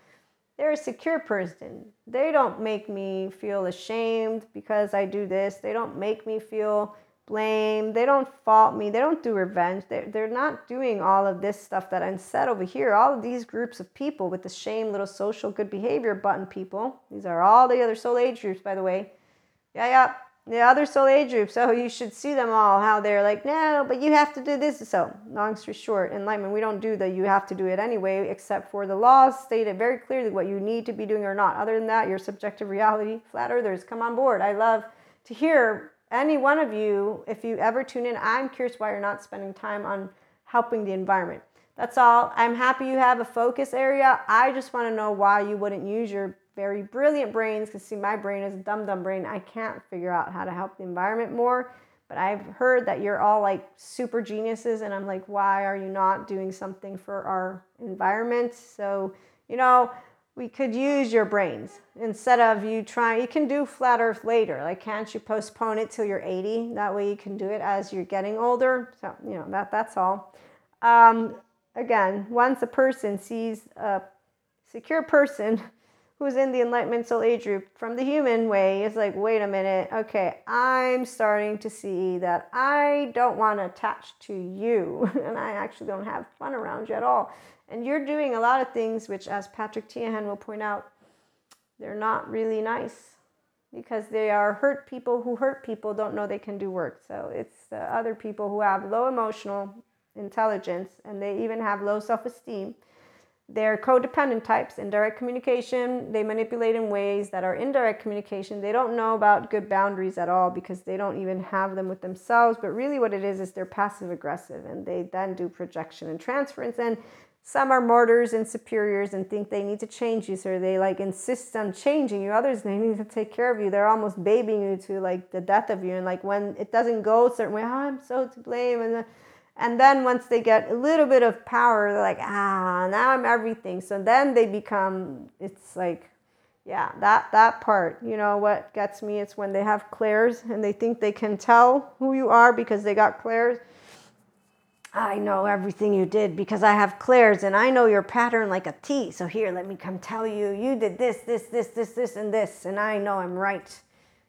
they're a secure person. They don't make me feel ashamed because I do this. They don't make me feel blame. They don't fault me. They don't do revenge. They're, they're not doing all of this stuff that I'm said over here. All of these groups of people with the shame, little social good behavior button people. These are all the other soul age groups, by the way. Yeah, yeah the other soul age groups, so you should see them all, how they're like, no, but you have to do this. So, long story short, enlightenment, we don't do that. You have to do it anyway, except for the laws stated very clearly what you need to be doing or not. Other than that, your subjective reality, flat earthers, come on board. I love to hear any one of you, if you ever tune in, I'm curious why you're not spending time on helping the environment. That's all. I'm happy you have a focus area. I just want to know why you wouldn't use your very brilliant brains because see my brain is a dumb dumb brain i can't figure out how to help the environment more But I've heard that you're all like super geniuses, and I'm like, why are you not doing something for our environment? So, you know, we could use your brains instead of you trying. You can do flat Earth later. Like, can't you postpone it till you're 80? That way, you can do it as you're getting older. So, you know, that that's all. Um, again, once a person sees a secure person who's in the enlightenment soul age group from the human way is like wait a minute. Okay i'm starting to see that i don't want to attach to you and i actually don't have fun around you at all. And you're doing a lot of things which as patrick teahan will point out they're not really nice because they are hurt people who hurt people don't know they can do work. So it's the other people who have low emotional intelligence and they even have low self-esteem they're codependent types in direct communication. They manipulate in ways that are indirect communication. They don't know about good boundaries at all because they don't even have them with themselves. But really, what it is is they're passive aggressive and they then do projection and transference. And some are martyrs and superiors and think they need to change you. So they like insist on changing you. Others, they need to take care of you. They're almost babying you to like the death of you. And like when it doesn't go a certain way, oh, I'm so to blame. And uh, and then once they get a little bit of power, they're like, ah, now I'm everything. So then they become, it's like, yeah, that, that part, you know, what gets me, it's when they have clairs and they think they can tell who you are because they got clairs. I know everything you did because I have clairs and I know your pattern like a T. So here, let me come tell you, you did this, this, this, this, this, and this, and I know I'm right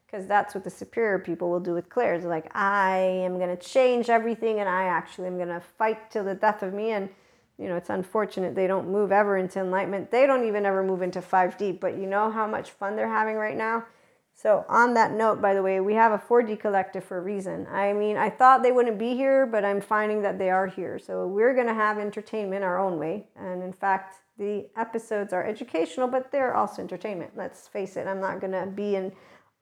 because that's what the superior people will do with Claire. They're like, I am going to change everything and I actually am going to fight till the death of me. And, you know, it's unfortunate they don't move ever into enlightenment. They don't even ever move into 5D, but you know how much fun they're having right now? So, on that note, by the way, we have a 4D collective for a reason. I mean, I thought they wouldn't be here, but I'm finding that they are here. So, we're going to have entertainment our own way. And in fact, the episodes are educational, but they're also entertainment. Let's face it, I'm not going to be in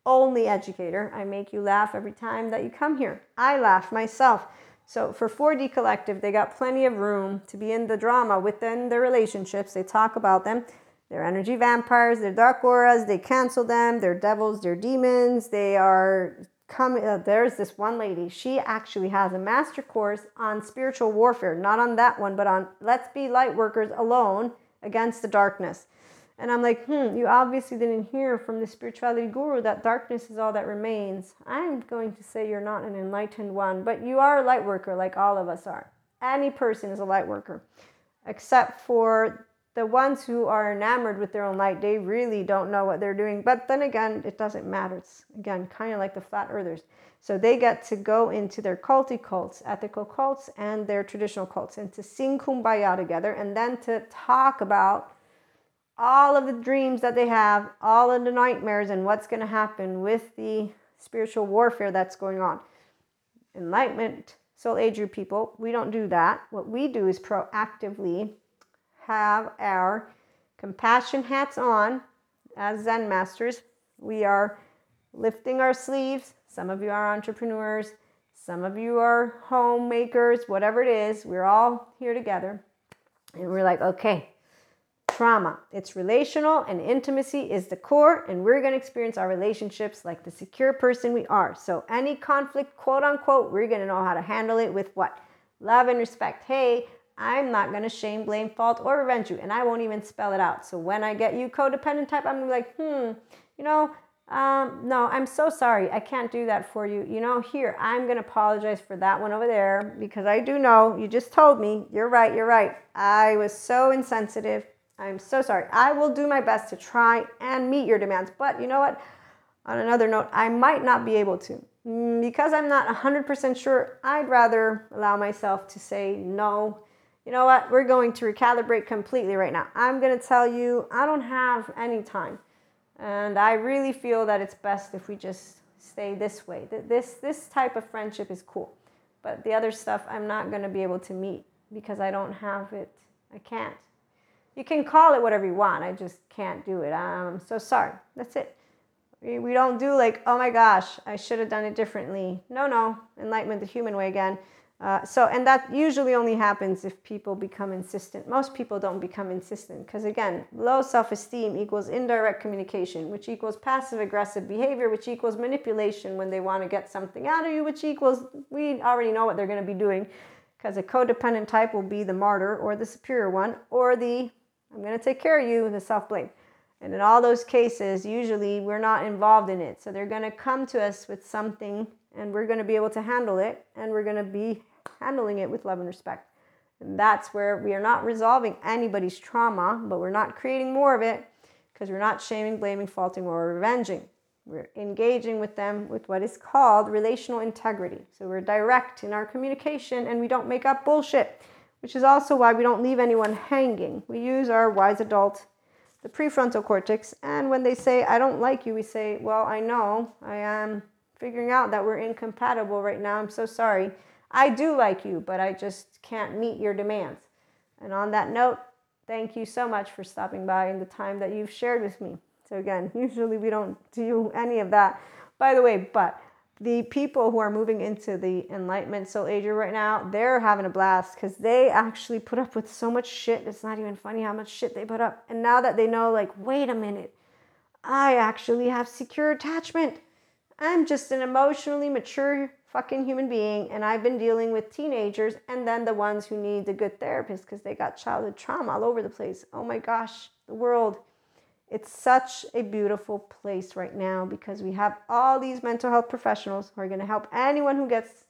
only educator. I make you laugh every time that you come here. I laugh myself. So for 4D Collective, they got plenty of room to be in the drama within their relationships. They talk about them. They're energy vampires, they're dark auras, they cancel them, they're devils, they're demons, they are coming. Uh, there's this one lady, she actually has a master course on spiritual warfare, not on that one, but on let's be light workers alone against the darkness. And I'm like, hmm, you obviously didn't hear from the spirituality guru that darkness is all that remains. I'm going to say you're not an enlightened one, but you are a light worker like all of us are. Any person is a light worker, except for the ones who are enamored with their own light. They really don't know what they're doing. But then again, it doesn't matter. It's again kind of like the flat earthers. So they get to go into their culty cults, ethical cults, and their traditional cults, and to sing kumbaya together, and then to talk about all of the dreams that they have, all of the nightmares, and what's going to happen with the spiritual warfare that's going on. Enlightenment, soul age group people, we don't do that. What we do is proactively have our compassion hats on as Zen masters. We are lifting our sleeves. Some of you are entrepreneurs, some of you are homemakers, whatever it is. We're all here together. And we're like, okay, trauma. It's relational and intimacy is the core, and we're going to experience our relationships like the secure person we are. So, any conflict, quote unquote, we're going to know how to handle it with what? Love and respect. Hey, I'm not going to shame, blame, fault, or revenge you, and I won't even spell it out. So, when I get you codependent type, I'm like, hmm, you know, um, no, I'm so sorry. I can't do that for you. You know, here, I'm going to apologize for that one over there because I do know you just told me. You're right. You're right. I was so insensitive. I'm so sorry. I will do my best to try and meet your demands. But you know what? On another note, I might not be able to. Mm, because I'm not 100% sure, I'd rather allow myself to say no. You know what? We're going to recalibrate completely right now. I'm going to tell you, I don't have any time. And I really feel that it's best if we just stay this way. This, this type of friendship is cool. But the other stuff, I'm not going to be able to meet because I don't have it. I can't. You can call it whatever you want. I just can't do it. I'm so sorry. That's it. We, we don't do like, oh my gosh, I should have done it differently. No, no. Enlightenment the human way again. Uh, so, and that usually only happens if people become insistent. Most people don't become insistent because, again, low self esteem equals indirect communication, which equals passive aggressive behavior, which equals manipulation when they want to get something out of you, which equals we already know what they're going to be doing because a codependent type will be the martyr or the superior one or the I'm going to take care of you, the self blame. And in all those cases, usually we're not involved in it. So they're going to come to us with something and we're going to be able to handle it and we're going to be handling it with love and respect. And that's where we are not resolving anybody's trauma, but we're not creating more of it because we're not shaming, blaming, faulting, or revenging. We're engaging with them with what is called relational integrity. So we're direct in our communication and we don't make up bullshit, which is also why we don't leave anyone hanging. We use our wise adult, the prefrontal cortex, and when they say, I don't like you, we say, Well, I know, I am figuring out that we're incompatible right now. I'm so sorry. I do like you, but I just can't meet your demands. And on that note, thank you so much for stopping by and the time that you've shared with me. So, again, usually we don't do any of that, by the way, but the people who are moving into the enlightenment soul age right now, they're having a blast because they actually put up with so much shit. It's not even funny how much shit they put up. And now that they know, like, wait a minute, I actually have secure attachment. I'm just an emotionally mature fucking human being, and I've been dealing with teenagers and then the ones who need the good therapist because they got childhood trauma all over the place. Oh my gosh, the world. It's such a beautiful place right now because we have all these mental health professionals who are going to help anyone who gets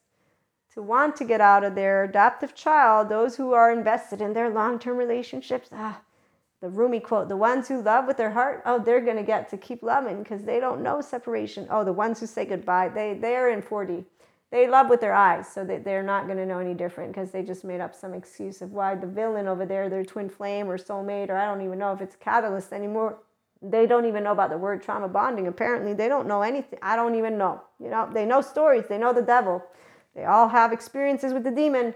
to want to get out of their adaptive child, those who are invested in their long term relationships. Ah, the Rumi quote, the ones who love with their heart, oh, they're going to get to keep loving because they don't know separation. Oh, the ones who say goodbye, they, they're in 4D. They love with their eyes, so that they're not going to know any different because they just made up some excuse of why the villain over there, their twin flame or soulmate, or I don't even know if it's catalyst anymore. They don't even know about the word trauma bonding. Apparently, they don't know anything. I don't even know. You know, they know stories, they know the devil. They all have experiences with the demon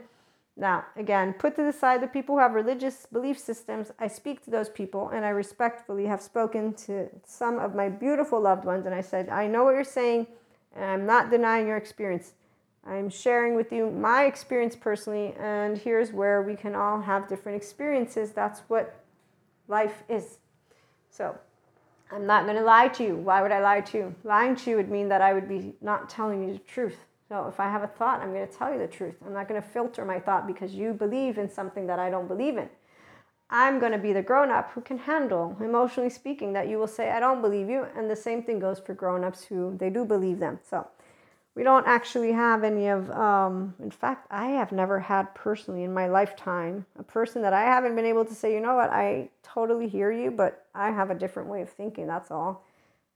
now, again, put to the side the people who have religious belief systems. I speak to those people and I respectfully have spoken to some of my beautiful loved ones. And I said, I know what you're saying, and I'm not denying your experience. I'm sharing with you my experience personally, and here's where we can all have different experiences. That's what life is. So, I'm not going to lie to you. Why would I lie to you? Lying to you would mean that I would be not telling you the truth. So if I have a thought, I'm going to tell you the truth. I'm not going to filter my thought because you believe in something that I don't believe in. I'm going to be the grown up who can handle, emotionally speaking, that you will say, I don't believe you. And the same thing goes for grown ups who they do believe them. So we don't actually have any of, um, in fact, I have never had personally in my lifetime a person that I haven't been able to say, you know what, I totally hear you, but I have a different way of thinking. That's all.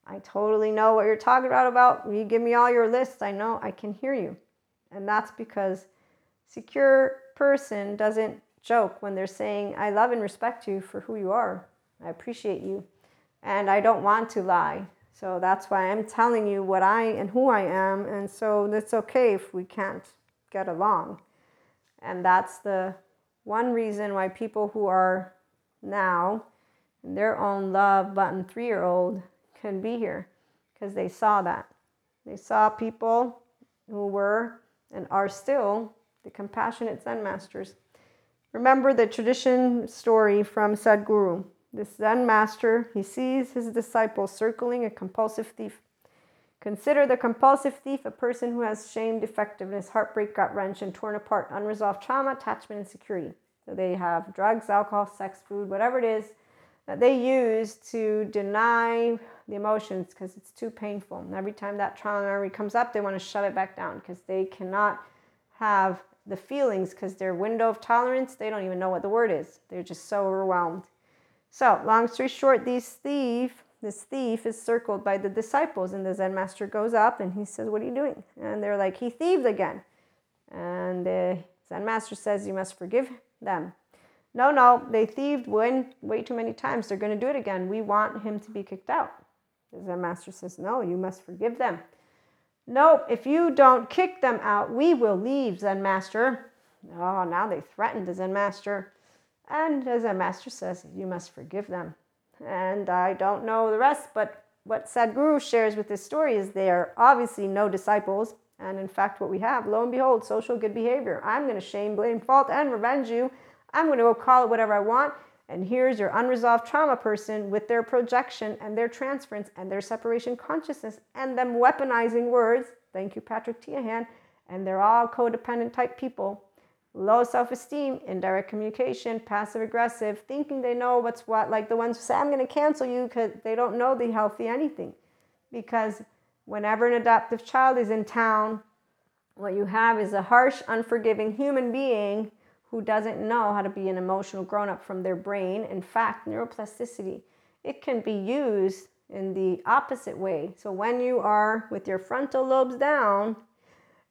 I totally know what you're talking about about. You give me all your lists, I know I can hear you. And that's because secure person doesn't joke when they're saying, I love and respect you for who you are. I appreciate you. And I don't want to lie. So that's why I'm telling you what I and who I am. And so it's okay if we can't get along. And that's the one reason why people who are now in their own love button three year old can be here because they saw that. They saw people who were and are still the compassionate Zen masters. Remember the tradition story from Sadhguru. This Zen master, he sees his disciple circling a compulsive thief. Consider the compulsive thief a person who has shame, defectiveness, heartbreak, gut wrench, and torn apart, unresolved trauma, attachment, and security. So they have drugs, alcohol, sex, food, whatever it is that they use to deny the emotions because it's too painful. And every time that trauma comes up, they want to shut it back down because they cannot have the feelings because their window of tolerance, they don't even know what the word is. They're just so overwhelmed. So, long story short, these thief, this thief is circled by the disciples, and the Zen master goes up and he says, What are you doing? And they're like, He thieved again. And the Zen master says, You must forgive them. No, no, they thieved way, way too many times. They're going to do it again. We want him to be kicked out. The Zen master says, No, you must forgive them. No, if you don't kick them out, we will leave, Zen master. Oh, now they threatened the Zen master. And as Zen master says, You must forgive them. And I don't know the rest, but what Sadhguru shares with this story is they are obviously no disciples And in fact, what we have, lo and behold, social good behavior. I'm going to shame, blame, fault, and revenge you. I'm going to go call it whatever I want. And here's your unresolved trauma person with their projection and their transference and their separation consciousness and them weaponizing words. Thank you, Patrick Teahan. And they're all codependent type people. Low self esteem, indirect communication, passive aggressive, thinking they know what's what, like the ones who say, I'm going to cancel you because they don't know the healthy anything. Because whenever an adaptive child is in town, what you have is a harsh, unforgiving human being who doesn't know how to be an emotional grown up from their brain. In fact, neuroplasticity, it can be used in the opposite way. So when you are with your frontal lobes down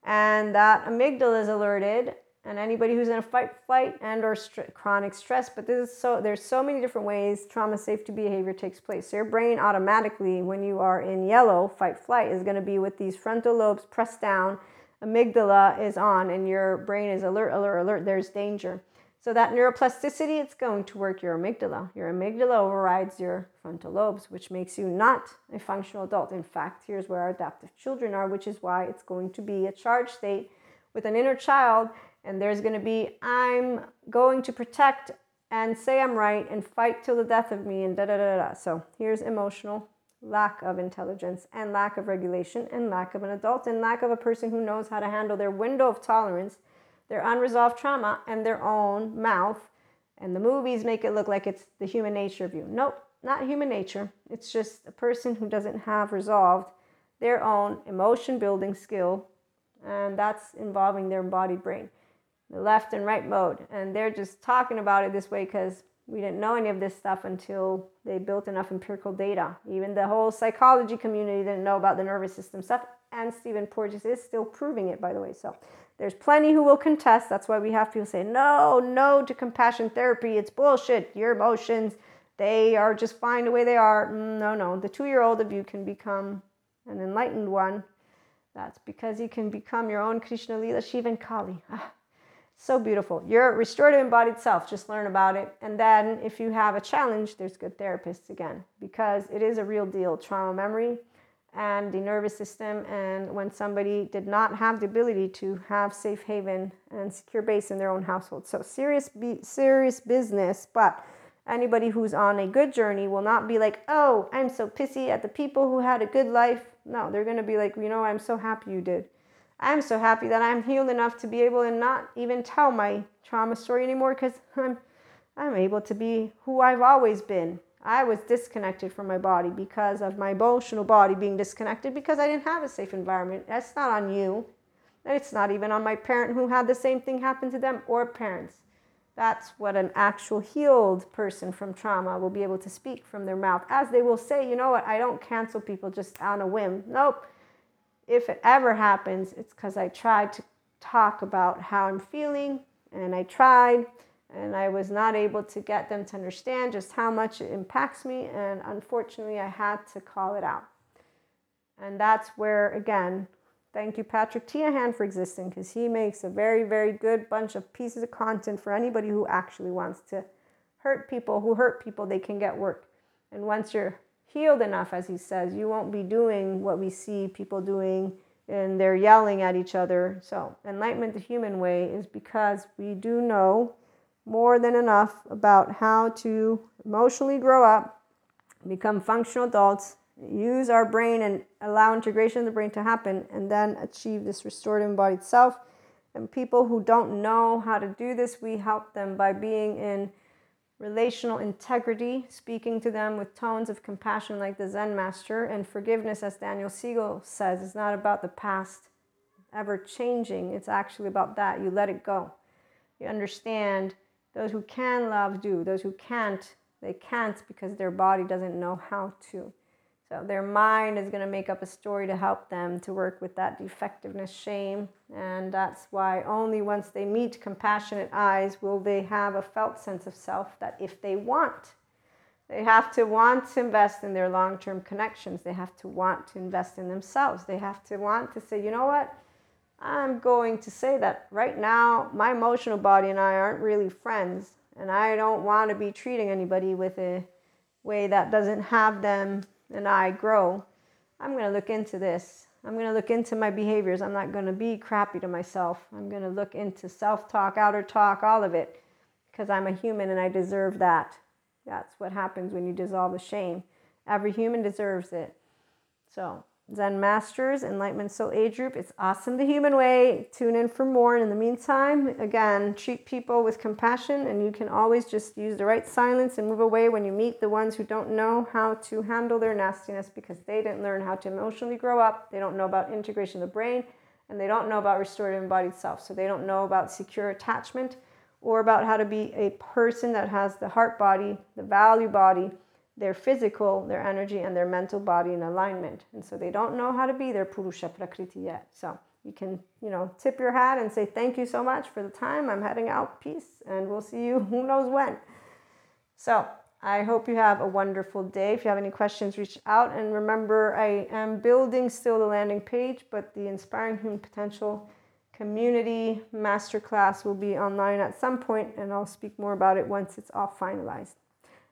and that amygdala is alerted, and anybody who's in a fight, flight, and or st- chronic stress, but this is so there's so many different ways trauma safety behavior takes place. So your brain automatically, when you are in yellow, fight, flight, is going to be with these frontal lobes pressed down amygdala is on and your brain is alert, alert, alert, there's danger. So that neuroplasticity, it's going to work your amygdala. Your amygdala overrides your frontal lobes, which makes you not a functional adult. In fact, here's where our adaptive children are, which is why it's going to be a charge state with an inner child. And there's going to be, I'm going to protect and say I'm right and fight till the death of me and da da da da. So here's emotional lack of intelligence and lack of regulation and lack of an adult and lack of a person who knows how to handle their window of tolerance, their unresolved trauma, and their own mouth. And the movies make it look like it's the human nature of you. Nope, not human nature. It's just a person who doesn't have resolved their own emotion building skill, and that's involving their embodied brain, the left and right mode. And they're just talking about it this way because we didn't know any of this stuff until they built enough empirical data. Even the whole psychology community didn't know about the nervous system stuff, and Stephen Porges is still proving it, by the way. So there's plenty who will contest. That's why we have people say, no, no to compassion therapy. It's bullshit. Your emotions, they are just fine the way they are. Mm, no, no. The two year old of you can become an enlightened one. That's because you can become your own Krishna Lila Shivan Kali. Ah, so beautiful. Your restorative embodied self, just learn about it. And then if you have a challenge, there's good therapists again, because it is a real deal trauma memory and the nervous system. And when somebody did not have the ability to have safe haven and secure base in their own household. So serious, be, serious business. But anybody who's on a good journey will not be like, oh, I'm so pissy at the people who had a good life. No, they're going to be like, you know, I'm so happy you did. I'm so happy that I'm healed enough to be able to not even tell my trauma story anymore because I'm, I'm able to be who I've always been. I was disconnected from my body because of my emotional body being disconnected because I didn't have a safe environment. That's not on you. It's not even on my parent who had the same thing happen to them or parents. That's what an actual healed person from trauma will be able to speak from their mouth. As they will say, you know what, I don't cancel people just on a whim. Nope if it ever happens, it's because I tried to talk about how I'm feeling and I tried and I was not able to get them to understand just how much it impacts me. And unfortunately, I had to call it out. And that's where, again, thank you, Patrick Teahan, for existing because he makes a very, very good bunch of pieces of content for anybody who actually wants to hurt people who hurt people, they can get work. And once you're healed enough, as he says, you won't be doing what we see people doing and they're yelling at each other. So, enlightenment the human way is because we do know more than enough about how to emotionally grow up, become functional adults, use our brain and allow integration of the brain to happen, and then achieve this restored embodied self. And people who don't know how to do this, we help them by being in relational integrity, speaking to them with tones of compassion like the Zen master, and forgiveness, as Daniel Siegel says, is not about the past ever changing. It's actually about that. You let it go. You understand those who can love do, those who can't, they can't because their body doesn't know how to. So their mind is going to make up a story to help them to work with that defectiveness, shame. And that's why only once they meet compassionate eyes will they have a felt sense of self that if they want, they have to want to invest in their long term connections. They have to want to invest in themselves. They have to want to say, you know what? I'm going to say that right now, my emotional body and I aren't really friends. And I don't want to be treating anybody with a way that doesn't have them and I grow, I'm going to look into this I'm going to look into my behaviors. I'm not going to be crappy to myself. I'm going to look into self talk, outer talk, all of it, because I'm a human and I deserve that. That's what happens when you dissolve the shame. Every human deserves it. So, Zen Masters, Enlightenment Soul Age Group. It's awesome the human way. Tune in for more. And in the meantime, again, treat people with compassion, and you can always just use the right silence and move away when you meet the ones who don't know how to handle their nastiness because they didn't learn how to emotionally grow up. They don't know about integration of the brain, and they don't know about restorative embodied self. So they don't know about secure attachment or about how to be a person that has the heart body, the value body their physical, their energy, and their mental body in alignment. And so they don't know how to be their Purusha Prakriti yet. So you can, you know, tip your hat and say, Thank you so much for the time. I'm heading out. Peace. And we'll see you who knows when. So I hope you have a wonderful day. If you have any questions, reach out. And remember, I am building still the landing page, but the Inspiring Human Potential Community Masterclass will be online at some point, and I'll speak more about it once it's all finalized.